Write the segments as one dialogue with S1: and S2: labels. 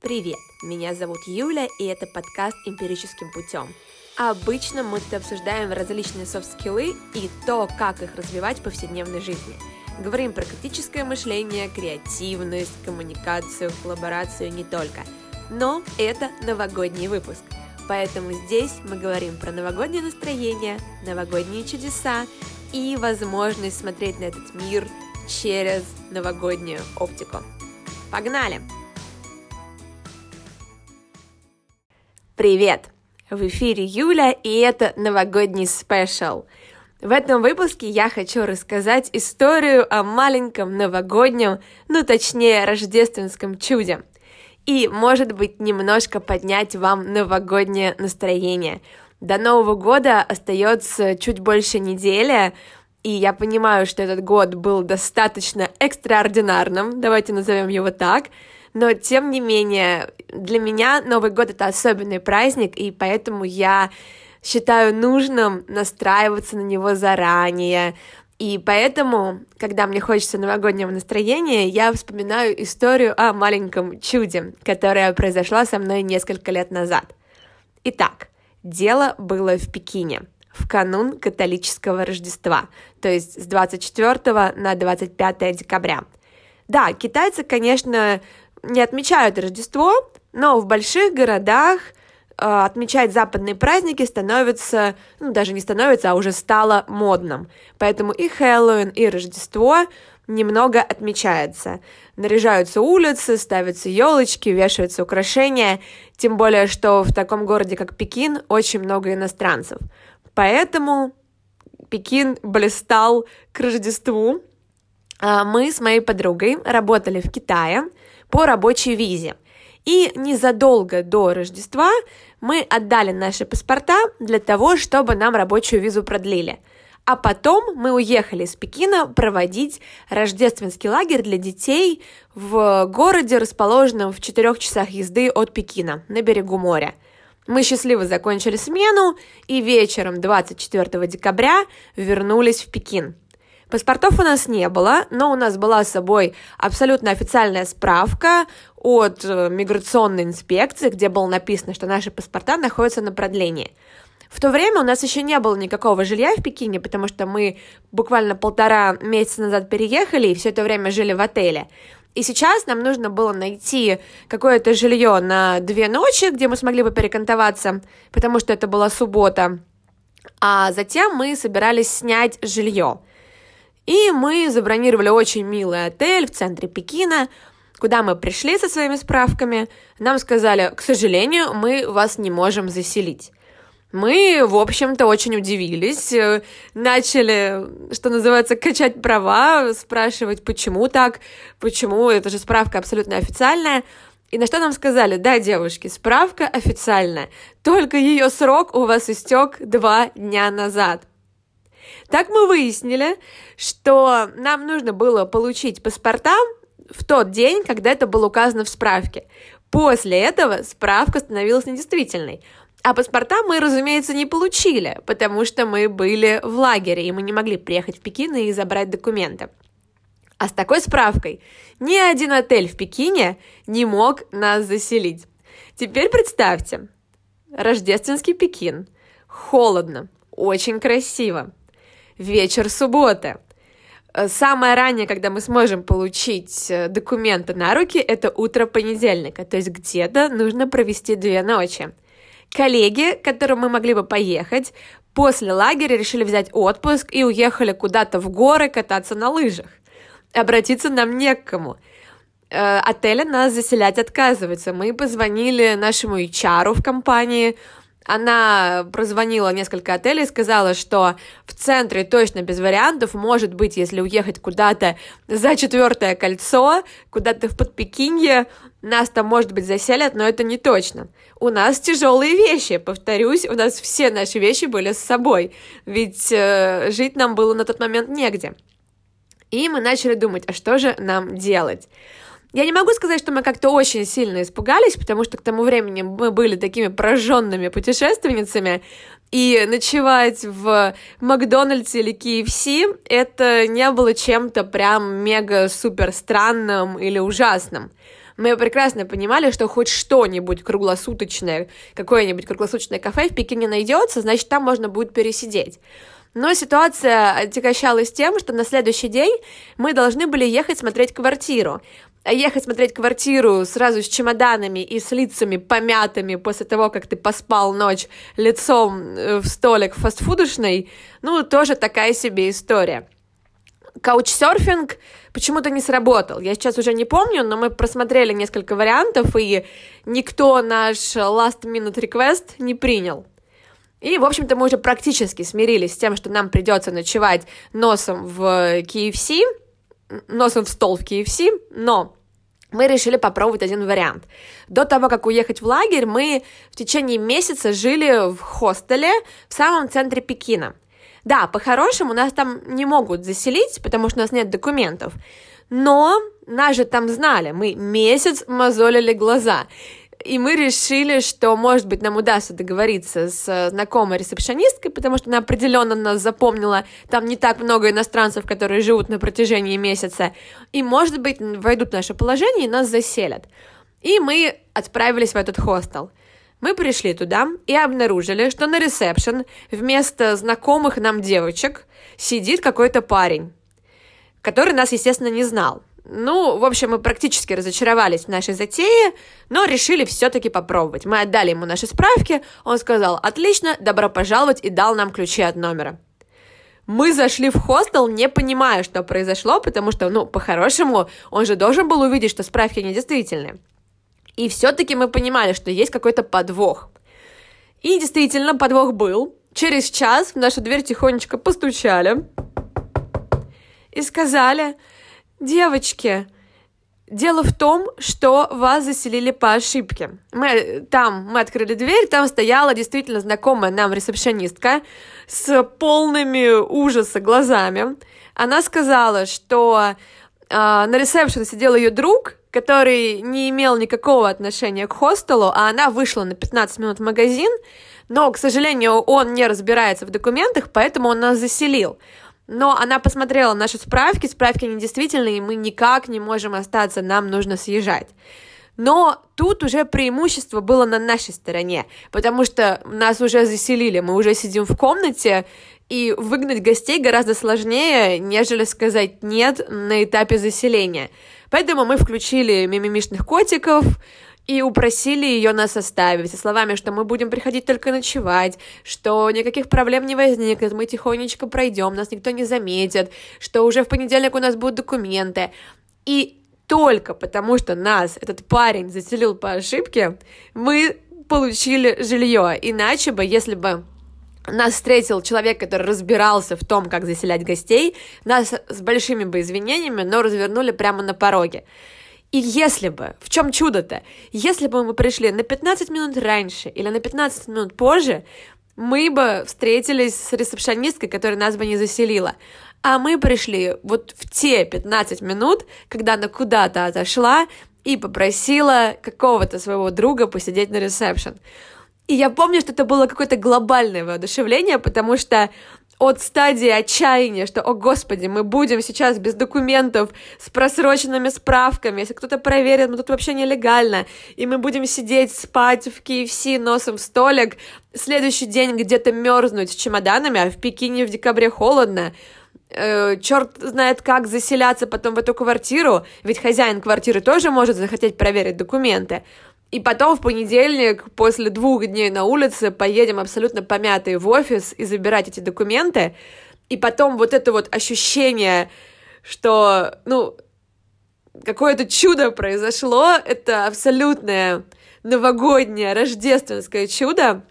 S1: Привет, меня зовут Юля, и это подкаст «Эмпирическим путем». Обычно мы тут обсуждаем различные софт-скиллы и то, как их развивать в повседневной жизни. Говорим про критическое мышление, креативность, коммуникацию, коллаборацию не только. Но это новогодний выпуск, поэтому здесь мы говорим про новогоднее настроение, новогодние чудеса и возможность смотреть на этот мир через новогоднюю оптику. Погнали! Привет! В эфире Юля, и это новогодний спешл. В этом выпуске я хочу рассказать историю о маленьком новогоднем, ну точнее рождественском чуде. И, может быть, немножко поднять вам новогоднее настроение. До Нового года остается чуть больше недели, и я понимаю, что этот год был достаточно экстраординарным, давайте назовем его так, но тем не менее для меня Новый год это особенный праздник, и поэтому я считаю нужным настраиваться на него заранее. И поэтому, когда мне хочется новогоднего настроения, я вспоминаю историю о маленьком чуде, которая произошла со мной несколько лет назад. Итак, дело было в Пекине в канун католического Рождества, то есть с 24 на 25 декабря. Да, китайцы, конечно, не отмечают Рождество, но в больших городах э, отмечать западные праздники становится, ну, даже не становится, а уже стало модным. Поэтому и Хэллоуин, и Рождество немного отмечается. Наряжаются улицы, ставятся елочки, вешаются украшения, тем более, что в таком городе, как Пекин, очень много иностранцев. Поэтому Пекин блистал к Рождеству. А мы с моей подругой работали в Китае по рабочей визе. И незадолго до Рождества мы отдали наши паспорта для того, чтобы нам рабочую визу продлили. А потом мы уехали из Пекина проводить рождественский лагерь для детей в городе, расположенном в четырех часах езды от Пекина, на берегу моря. Мы счастливо закончили смену и вечером 24 декабря вернулись в Пекин. Паспортов у нас не было, но у нас была с собой абсолютно официальная справка от э, миграционной инспекции, где было написано, что наши паспорта находятся на продлении. В то время у нас еще не было никакого жилья в Пекине, потому что мы буквально полтора месяца назад переехали и все это время жили в отеле. И сейчас нам нужно было найти какое-то жилье на две ночи, где мы смогли бы перекантоваться, потому что это была суббота. А затем мы собирались снять жилье. И мы забронировали очень милый отель в центре Пекина, куда мы пришли со своими справками. Нам сказали, к сожалению, мы вас не можем заселить. Мы, в общем-то, очень удивились, э, начали, что называется, качать права, спрашивать, почему так, почему, это же справка абсолютно официальная. И на что нам сказали, да, девушки, справка официальная, только ее срок у вас истек два дня назад. Так мы выяснили, что нам нужно было получить паспорта в тот день, когда это было указано в справке. После этого справка становилась недействительной. А паспорта мы, разумеется, не получили, потому что мы были в лагере, и мы не могли приехать в Пекин и забрать документы. А с такой справкой ни один отель в Пекине не мог нас заселить. Теперь представьте, рождественский Пекин, холодно, очень красиво, вечер субботы. Самое раннее, когда мы сможем получить э, документы на руки, это утро понедельника, то есть где-то нужно провести две ночи. Коллеги, к которым мы могли бы поехать, после лагеря решили взять отпуск и уехали куда-то в горы кататься на лыжах. Обратиться нам не к кому. Э, отели нас заселять отказываются. Мы позвонили нашему HR в компании, она прозвонила несколько отелей и сказала, что в центре точно без вариантов, может быть, если уехать куда-то за четвертое кольцо, куда-то в Подпекинье, нас там, может быть, заселят, но это не точно. У нас тяжелые вещи, повторюсь, у нас все наши вещи были с собой, ведь э, жить нам было на тот момент негде. И мы начали думать, а что же нам делать? Я не могу сказать, что мы как-то очень сильно испугались, потому что к тому времени мы были такими прожженными путешественницами, и ночевать в Макдональдсе или KFC это не было чем-то прям мега-супер странным или ужасным. Мы прекрасно понимали, что хоть что-нибудь круглосуточное, какое-нибудь круглосуточное кафе в Пекине найдется, значит, там можно будет пересидеть. Но ситуация отягощалась тем, что на следующий день мы должны были ехать смотреть квартиру. А ехать смотреть квартиру сразу с чемоданами и с лицами помятыми после того, как ты поспал ночь лицом э, в столик фастфудочный, ну, тоже такая себе история. Каучсерфинг почему-то не сработал. Я сейчас уже не помню, но мы просмотрели несколько вариантов, и никто наш last minute request не принял. И, в общем-то, мы уже практически смирились с тем, что нам придется ночевать носом в KFC, носом в стол в KFC, но мы решили попробовать один вариант. До того, как уехать в лагерь, мы в течение месяца жили в хостеле в самом центре Пекина. Да, по-хорошему нас там не могут заселить, потому что у нас нет документов. Но нас же там знали, мы месяц мозолили глаза и мы решили, что, может быть, нам удастся договориться с знакомой ресепшонисткой, потому что она определенно нас запомнила, там не так много иностранцев, которые живут на протяжении месяца, и, может быть, войдут в наше положение и нас заселят. И мы отправились в этот хостел. Мы пришли туда и обнаружили, что на ресепшн вместо знакомых нам девочек сидит какой-то парень, который нас, естественно, не знал. Ну, в общем, мы практически разочаровались в нашей затее, но решили все-таки попробовать. Мы отдали ему наши справки, он сказал «Отлично, добро пожаловать» и дал нам ключи от номера. Мы зашли в хостел, не понимая, что произошло, потому что, ну, по-хорошему, он же должен был увидеть, что справки недействительные. И все-таки мы понимали, что есть какой-то подвох. И действительно, подвох был. Через час в нашу дверь тихонечко постучали и сказали – Девочки, дело в том, что вас заселили по ошибке. Мы там, мы открыли дверь, там стояла действительно знакомая нам ресепшонистка с полными ужаса глазами. Она сказала, что э, на ресепшн сидел ее друг, который не имел никакого отношения к хостелу, а она вышла на 15 минут в магазин, но, к сожалению, он не разбирается в документах, поэтому он нас заселил но она посмотрела наши справки, справки недействительные, и мы никак не можем остаться, нам нужно съезжать. Но тут уже преимущество было на нашей стороне, потому что нас уже заселили, мы уже сидим в комнате, и выгнать гостей гораздо сложнее, нежели сказать «нет» на этапе заселения. Поэтому мы включили мимимишных котиков, и упросили ее нас оставить, со словами, что мы будем приходить только ночевать, что никаких проблем не возникнет, мы тихонечко пройдем, нас никто не заметит, что уже в понедельник у нас будут документы. И только потому, что нас этот парень заселил по ошибке, мы получили жилье. Иначе бы, если бы нас встретил человек, который разбирался в том, как заселять гостей, нас с большими бы извинениями, но развернули прямо на пороге. И если бы, в чем чудо-то, если бы мы пришли на 15 минут раньше или на 15 минут позже, мы бы встретились с ресепшонисткой, которая нас бы не заселила. А мы пришли вот в те 15 минут, когда она куда-то отошла и попросила какого-то своего друга посидеть на ресепшн. И я помню, что это было какое-то глобальное воодушевление, потому что от стадии отчаяния, что, о господи, мы будем сейчас без документов, с просроченными справками, если кто-то проверит, мы тут вообще нелегально, и мы будем сидеть, спать в KFC носом в столик, следующий день где-то мерзнуть с чемоданами, а в Пекине в декабре холодно, э, черт знает как заселяться потом в эту квартиру, ведь хозяин квартиры тоже может захотеть проверить документы. И потом в понедельник, после двух дней на улице, поедем абсолютно помятые в офис и забирать эти документы. И потом вот это вот ощущение, что, ну, какое-то чудо произошло, это абсолютное новогоднее рождественское чудо.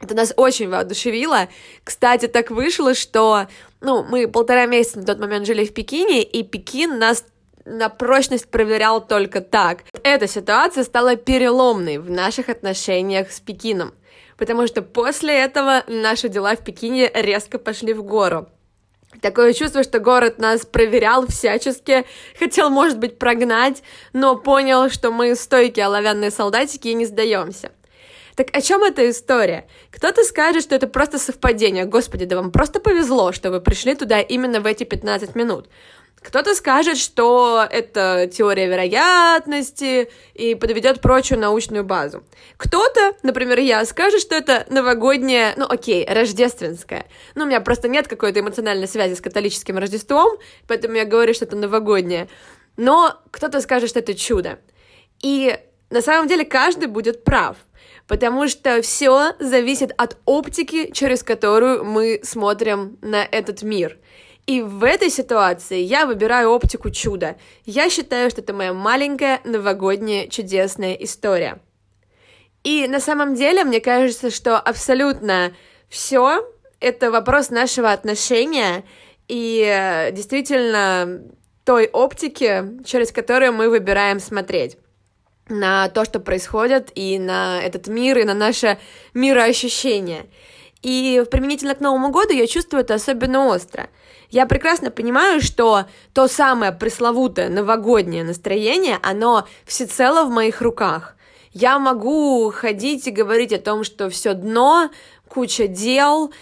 S1: Это нас очень воодушевило. Кстати, так вышло, что ну, мы полтора месяца на тот момент жили в Пекине, и Пекин нас на прочность проверял только так. Эта ситуация стала переломной в наших отношениях с Пекином, потому что после этого наши дела в Пекине резко пошли в гору. Такое чувство, что город нас проверял всячески, хотел, может быть, прогнать, но понял, что мы стойкие оловянные солдатики и не сдаемся. Так о чем эта история? Кто-то скажет, что это просто совпадение. Господи, да вам просто повезло, что вы пришли туда именно в эти 15 минут. Кто-то скажет, что это теория вероятности и подведет прочую научную базу. Кто-то, например, я, скажет, что это новогодняя, ну окей, рождественская. Ну, у меня просто нет какой-то эмоциональной связи с католическим Рождеством, поэтому я говорю, что это новогодняя. Но кто-то скажет, что это чудо. И на самом деле каждый будет прав, потому что все зависит от оптики, через которую мы смотрим на этот мир. И в этой ситуации я выбираю оптику чуда. Я считаю, что это моя маленькая новогодняя чудесная история. И на самом деле, мне кажется, что абсолютно все это вопрос нашего отношения и э, действительно той оптики, через которую мы выбираем смотреть на то, что происходит, и на этот мир, и на наше мироощущение. И применительно к Новому году я чувствую это особенно остро – я прекрасно понимаю, что то самое пресловутое новогоднее настроение, оно всецело в моих руках. Я могу ходить и говорить о том, что все дно, куча дел,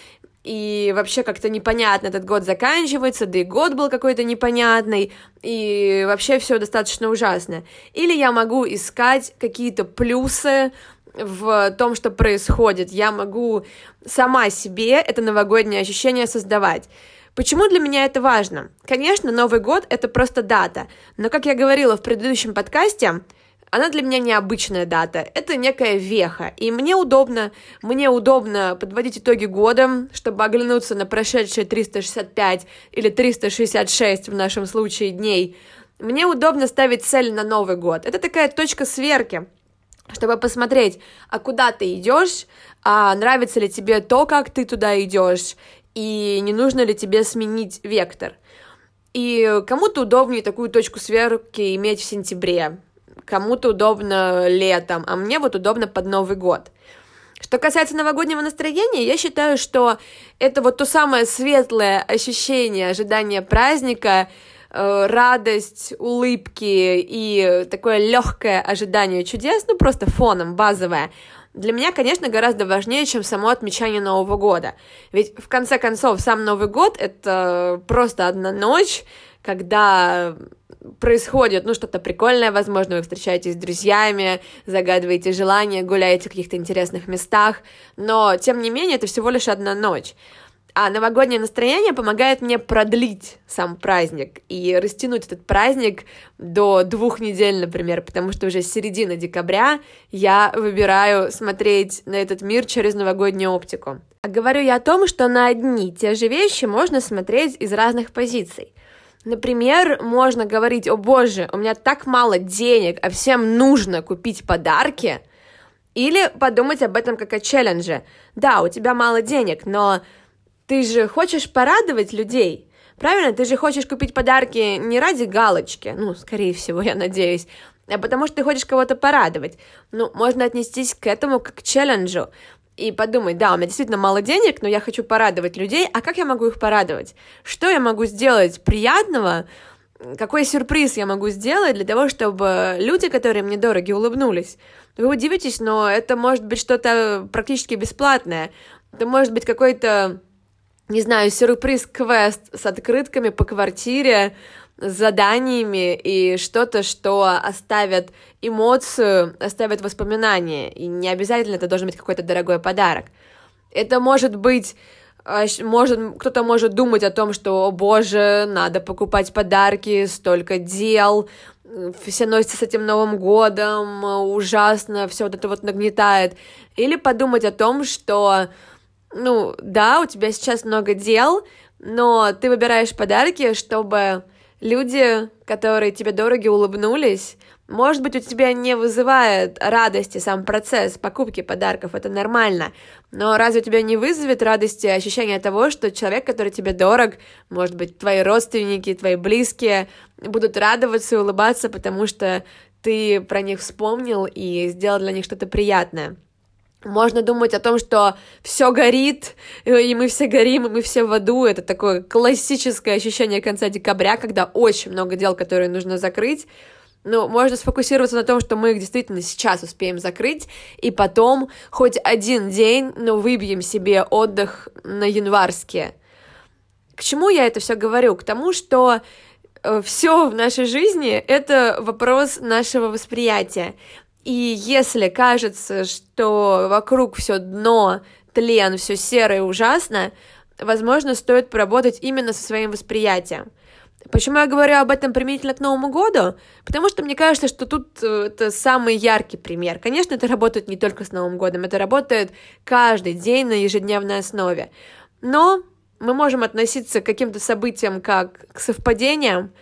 S1: и вообще как-то непонятно этот год заканчивается, да и год был какой-то непонятный, и вообще все достаточно ужасно. Или я могу искать какие-то плюсы в том, что происходит. Я могу сама себе это новогоднее ощущение создавать. Почему для меня это важно? Конечно, Новый год — это просто дата, но, как я говорила в предыдущем подкасте, она для меня необычная дата, это некая веха, и мне удобно, мне удобно подводить итоги года, чтобы оглянуться на прошедшие 365 или 366 в нашем случае дней. Мне удобно ставить цель на Новый год. Это такая точка сверки, чтобы посмотреть, а куда ты идешь, а нравится ли тебе то, как ты туда идешь, и не нужно ли тебе сменить вектор. И кому-то удобнее такую точку сверки иметь в сентябре, кому-то удобно летом, а мне вот удобно под Новый год. Что касается новогоднего настроения, я считаю, что это вот то самое светлое ощущение ожидания праздника, э, радость, улыбки и такое легкое ожидание чудес, ну просто фоном базовое, для меня, конечно, гораздо важнее, чем само отмечание Нового года. Ведь, в конце концов, сам Новый год — это просто одна ночь, когда происходит, ну, что-то прикольное, возможно, вы встречаетесь с друзьями, загадываете желания, гуляете в каких-то интересных местах, но, тем не менее, это всего лишь одна ночь. А новогоднее настроение помогает мне продлить сам праздник и растянуть этот праздник до двух недель, например, потому что уже с середины декабря я выбираю смотреть на этот мир через новогоднюю оптику. А говорю я о том, что на одни и те же вещи можно смотреть из разных позиций. Например, можно говорить, о боже, у меня так мало денег, а всем нужно купить подарки. Или подумать об этом как о челлендже. Да, у тебя мало денег, но ты же хочешь порадовать людей, правильно? Ты же хочешь купить подарки не ради галочки, ну, скорее всего, я надеюсь, а потому что ты хочешь кого-то порадовать. Ну, можно отнестись к этому как к челленджу и подумать, да, у меня действительно мало денег, но я хочу порадовать людей, а как я могу их порадовать? Что я могу сделать приятного, какой сюрприз я могу сделать для того, чтобы люди, которые мне дороги, улыбнулись? Вы удивитесь, но это может быть что-то практически бесплатное. Это может быть какой-то не знаю, сюрприз-квест с открытками по квартире, с заданиями и что-то, что оставит эмоцию, оставит воспоминания. И не обязательно это должен быть какой-то дорогой подарок. Это может быть а, может, кто-то может думать о том, что, о боже, надо покупать подарки, столько дел, все носятся с этим Новым годом, ужасно, все вот это вот нагнетает. Или подумать о том, что ну, да, у тебя сейчас много дел, но ты выбираешь подарки, чтобы люди, которые тебе дороги, улыбнулись. Может быть, у тебя не вызывает радости сам процесс покупки подарков, это нормально. Но разве у тебя не вызовет радости ощущение того, что человек, который тебе дорог, может быть, твои родственники, твои близкие, будут радоваться и улыбаться, потому что ты про них вспомнил и сделал для них что-то приятное. Можно думать о том, что все горит, и мы все горим, и мы все в аду. Это такое классическое ощущение конца декабря, когда очень много дел, которые нужно закрыть. Но можно сфокусироваться на том, что мы их действительно сейчас успеем закрыть, и потом хоть один день, но выбьем себе отдых на январские. К чему я это все говорю? К тому, что э, все в нашей жизни — это вопрос нашего восприятия. И если кажется, что вокруг все дно, тлен, все серое и ужасно, возможно, стоит поработать именно со своим восприятием. Почему я говорю об этом применительно к Новому году? Потому что мне кажется, что тут э, это самый яркий пример. Конечно, это работает не только с Новым годом, это работает каждый день на ежедневной основе. Но мы можем относиться к каким-то событиям как к совпадениям,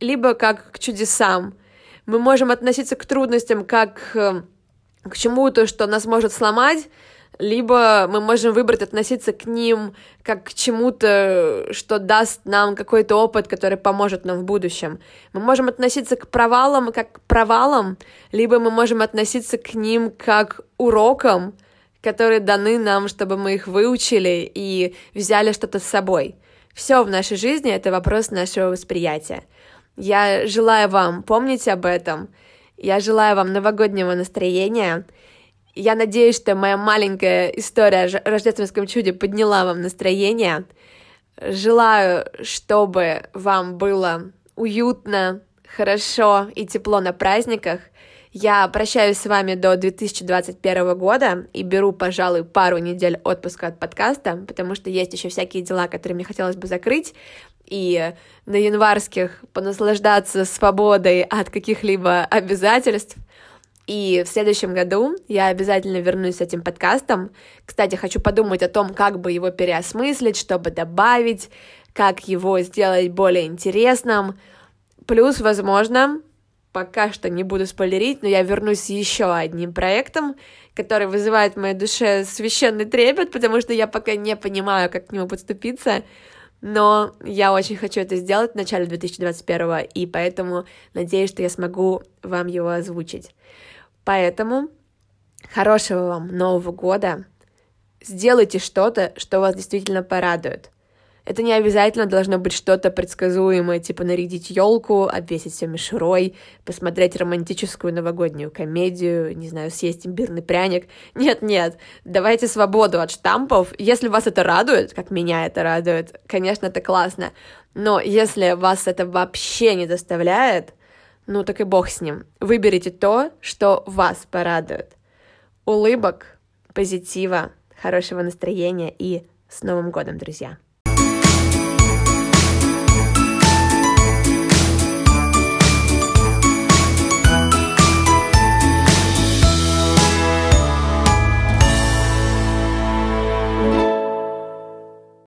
S1: либо как к чудесам. Мы можем относиться к трудностям как э, к чему-то, что нас может сломать, либо мы можем выбрать относиться к ним как к чему-то, что даст нам какой-то опыт, который поможет нам в будущем. Мы можем относиться к провалам как к провалам, либо мы можем относиться к ним как урокам, которые даны нам, чтобы мы их выучили и взяли что-то с собой. Все в нашей жизни — это вопрос нашего восприятия. Я желаю вам помнить об этом. Я желаю вам новогоднего настроения — я надеюсь, что моя маленькая история о рождественском чуде подняла вам настроение. Желаю, чтобы вам было уютно, хорошо и тепло на праздниках. Я прощаюсь с вами до 2021 года и беру, пожалуй, пару недель отпуска от подкаста, потому что есть еще всякие дела, которые мне хотелось бы закрыть, и на январских понаслаждаться свободой от каких-либо обязательств — и в следующем году я обязательно вернусь с этим подкастом. Кстати, хочу подумать о том, как бы его переосмыслить, чтобы добавить, как его сделать более интересным. Плюс, возможно, пока что не буду спойлерить, но я вернусь еще одним проектом, который вызывает в моей душе священный трепет, потому что я пока не понимаю, как к нему подступиться. Но я очень хочу это сделать в начале 2021, и поэтому надеюсь, что я смогу вам его озвучить. Поэтому хорошего вам Нового года. Сделайте что-то, что вас действительно порадует. Это не обязательно должно быть что-то предсказуемое, типа нарядить елку, обвесить все мишурой, посмотреть романтическую новогоднюю комедию, не знаю, съесть имбирный пряник. Нет-нет, давайте свободу от штампов. Если вас это радует, как меня это радует, конечно, это классно. Но если вас это вообще не доставляет, ну так и бог с ним. Выберите то, что вас порадует. Улыбок, позитива, хорошего настроения и с Новым годом, друзья!